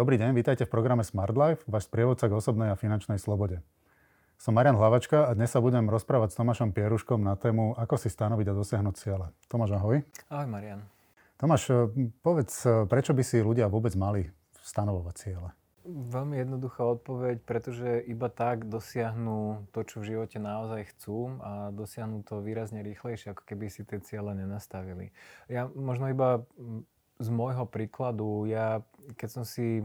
Dobrý deň, vítajte v programe Smart Life, váš sprievodca k osobnej a finančnej slobode. Som Marian Hlavačka a dnes sa budem rozprávať s Tomášom Pieruškom na tému, ako si stanoviť a dosiahnuť ciele. Tomáš, ahoj. Ahoj, Marian. Tomáš, povedz, prečo by si ľudia vôbec mali stanovovať ciele? Veľmi jednoduchá odpoveď, pretože iba tak dosiahnu to, čo v živote naozaj chcú a dosiahnu to výrazne rýchlejšie, ako keby si tie ciele nenastavili. Ja možno iba z môjho príkladu, ja keď som si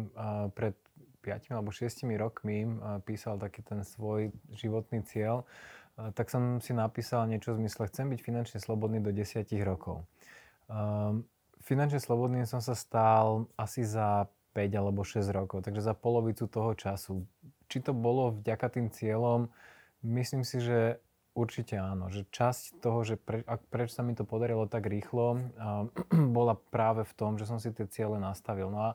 pred 5 alebo 6 rokmi písal taký ten svoj životný cieľ, tak som si napísal niečo v zmysle, chcem byť finančne slobodný do 10 rokov. Finančne slobodný som sa stal asi za 5 alebo 6 rokov, takže za polovicu toho času. Či to bolo vďaka tým cieľom, myslím si, že určite áno. Že časť toho, že pre, prečo sa mi to podarilo tak rýchlo, a, bola práve v tom, že som si tie ciele nastavil. No a,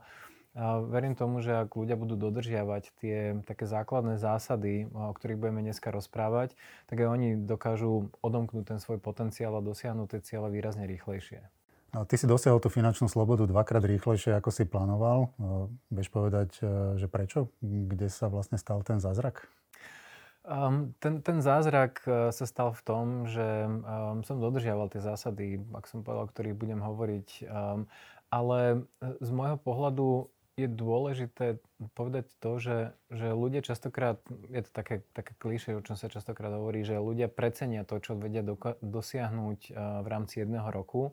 a verím tomu, že ak ľudia budú dodržiavať tie také základné zásady, o ktorých budeme dneska rozprávať, tak aj oni dokážu odomknúť ten svoj potenciál a dosiahnuť tie ciele výrazne rýchlejšie. No, ty si dosiahol tú finančnú slobodu dvakrát rýchlejšie, ako si plánoval. No, vieš povedať, e, že prečo? Kde sa vlastne stal ten zázrak? Um, ten, ten zázrak uh, sa stal v tom, že um, som dodržiaval tie zásady, ak som povedal, o ktorých budem hovoriť. Um, ale z môjho pohľadu je dôležité povedať to, že, že ľudia častokrát, je to také, také klíše, o čom sa častokrát hovorí, že ľudia precenia to, čo vedia doka- dosiahnuť uh, v rámci jedného roku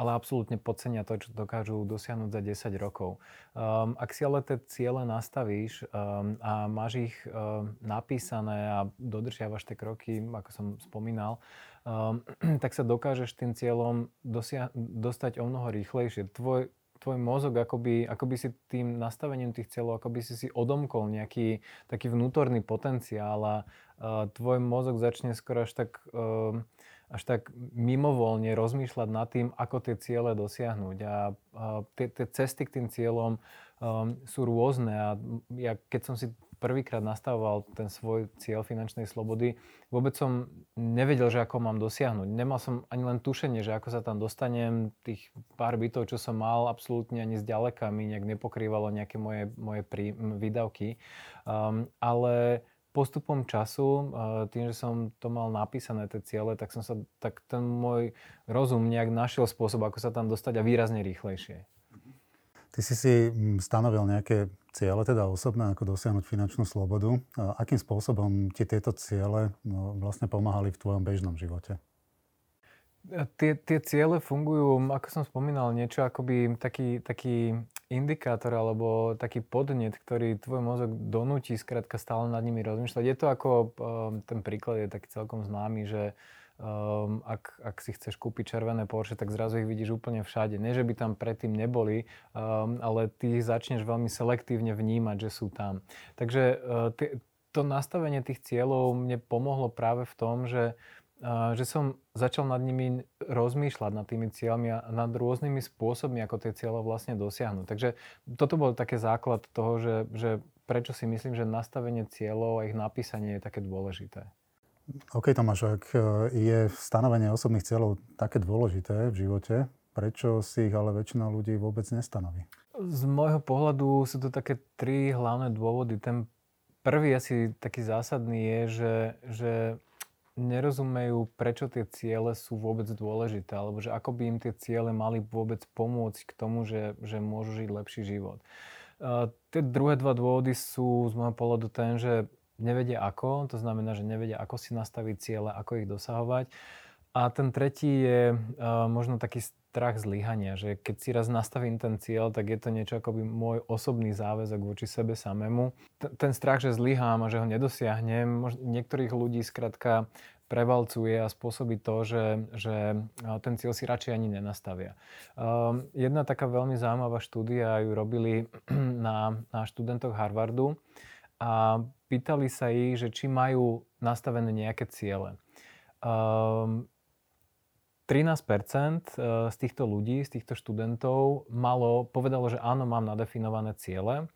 ale absolútne podcenia to, čo dokážu dosiahnuť za 10 rokov. Um, ak si ale tie ciele nastavíš um, a máš ich um, napísané a dodržiavaš tie kroky, ako som spomínal, um, tak sa dokážeš tým cieľom dosia- dostať o mnoho rýchlejšie. Tvoj, tvoj mozog akoby, akoby si tým nastavením tých cieľov, akoby si si odomkol nejaký taký vnútorný potenciál a uh, tvoj mozog začne skoro až tak uh, až tak mimovoľne rozmýšľať nad tým, ako tie ciele dosiahnuť. A, a tie, tie cesty k tým cieľom um, sú rôzne a ja keď som si prvýkrát nastavoval ten svoj cieľ finančnej slobody, vôbec som nevedel, že ako mám dosiahnuť. Nemal som ani len tušenie, že ako sa tam dostanem. Tých pár bytov, čo som mal, absolútne ani zďaleka mi nejak nepokrývalo nejaké moje, moje prí, výdavky. Um, ale postupom času, tým, že som to mal napísané, tie ciele, tak som sa, tak ten môj rozum nejak našiel spôsob, ako sa tam dostať a výrazne rýchlejšie. Ty si si mm, stanovil nejaké ciele, teda osobné, ako dosiahnuť finančnú slobodu. A akým spôsobom ti tieto ciele no, vlastne pomáhali v tvojom bežnom živote? Tie, tie ciele fungujú, ako som spomínal, niečo akoby taký, taký indikátor alebo taký podnet, ktorý tvoj mozog donúti skrátka stále nad nimi rozmýšľať. Je to ako, um, ten príklad je taký celkom známy, že um, ak, ak si chceš kúpiť červené Porsche, tak zrazu ich vidíš úplne všade. Nie, že by tam predtým neboli, um, ale ty ich začneš veľmi selektívne vnímať, že sú tam. Takže uh, t- to nastavenie tých cieľov mne pomohlo práve v tom, že že som začal nad nimi rozmýšľať, nad tými cieľmi a nad rôznymi spôsobmi, ako tie cieľe vlastne dosiahnuť. Takže toto bol také základ toho, že, že prečo si myslím, že nastavenie cieľov a ich napísanie je také dôležité. OK, Tomáš, ak e, je stanovenie osobných cieľov také dôležité v živote, prečo si ich ale väčšina ľudí vôbec nestanoví? Z môjho pohľadu sú to také tri hlavné dôvody. Ten prvý asi taký zásadný je, že, že nerozumejú, prečo tie ciele sú vôbec dôležité, alebo že ako by im tie ciele mali vôbec pomôcť k tomu, že, že môžu žiť lepší život. Uh, tie druhé dva dôvody sú z môjho pohľadu ten, že nevedia ako, to znamená, že nevedia ako si nastaviť ciele, ako ich dosahovať. A ten tretí je uh, možno taký strach zlyhania, že keď si raz nastavím ten cieľ, tak je to niečo ako by môj osobný záväzok voči sebe samému. T- ten strach, že zlyhám a že ho nedosiahnem, možno niektorých ľudí skrátka prevalcuje a spôsobí to, že, že ten cieľ si radšej ani nenastavia. Um, jedna taká veľmi zaujímavá štúdia ju robili na, na študentoch Harvardu a pýtali sa ich, že či majú nastavené nejaké ciele. Um, 13% z týchto ľudí, z týchto študentov malo, povedalo, že áno, mám nadefinované ciele.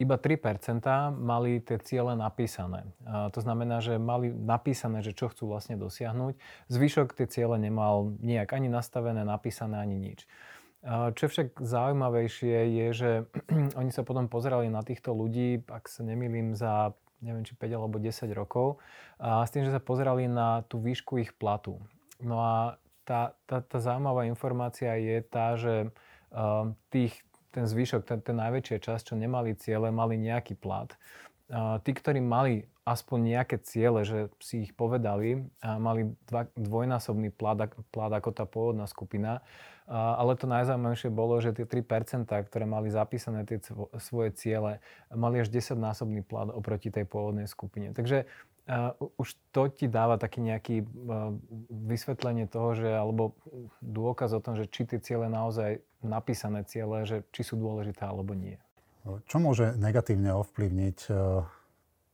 Iba 3% mali tie ciele napísané. To znamená, že mali napísané, že čo chcú vlastne dosiahnuť. Zvyšok tie ciele nemal nejak ani nastavené, napísané, ani nič. Čo však zaujímavejšie je, že oni sa potom pozerali na týchto ľudí, ak sa nemýlim, za neviem, či 5 alebo 10 rokov, a s tým, že sa pozerali na tú výšku ich platu. No a tá, tá, tá zaujímavá informácia je tá, že uh, tých, ten zvyšok, ten, ten najväčšia časť, čo nemali ciele, mali nejaký plat. Uh, tí, ktorí mali aspoň nejaké ciele, že si ich povedali, a mali dva, dvojnásobný plat, plat ako tá pôvodná skupina, ale to najzaujímavejšie bolo, že tie 3%, ktoré mali zapísané tie svoje ciele, mali až 10-násobný plat oproti tej pôvodnej skupine. Takže uh, už to ti dáva taký nejaký uh, vysvetlenie toho, že, alebo dôkaz o tom, že či tie ciele naozaj napísané ciele, že či sú dôležité alebo nie. Čo môže negatívne ovplyvniť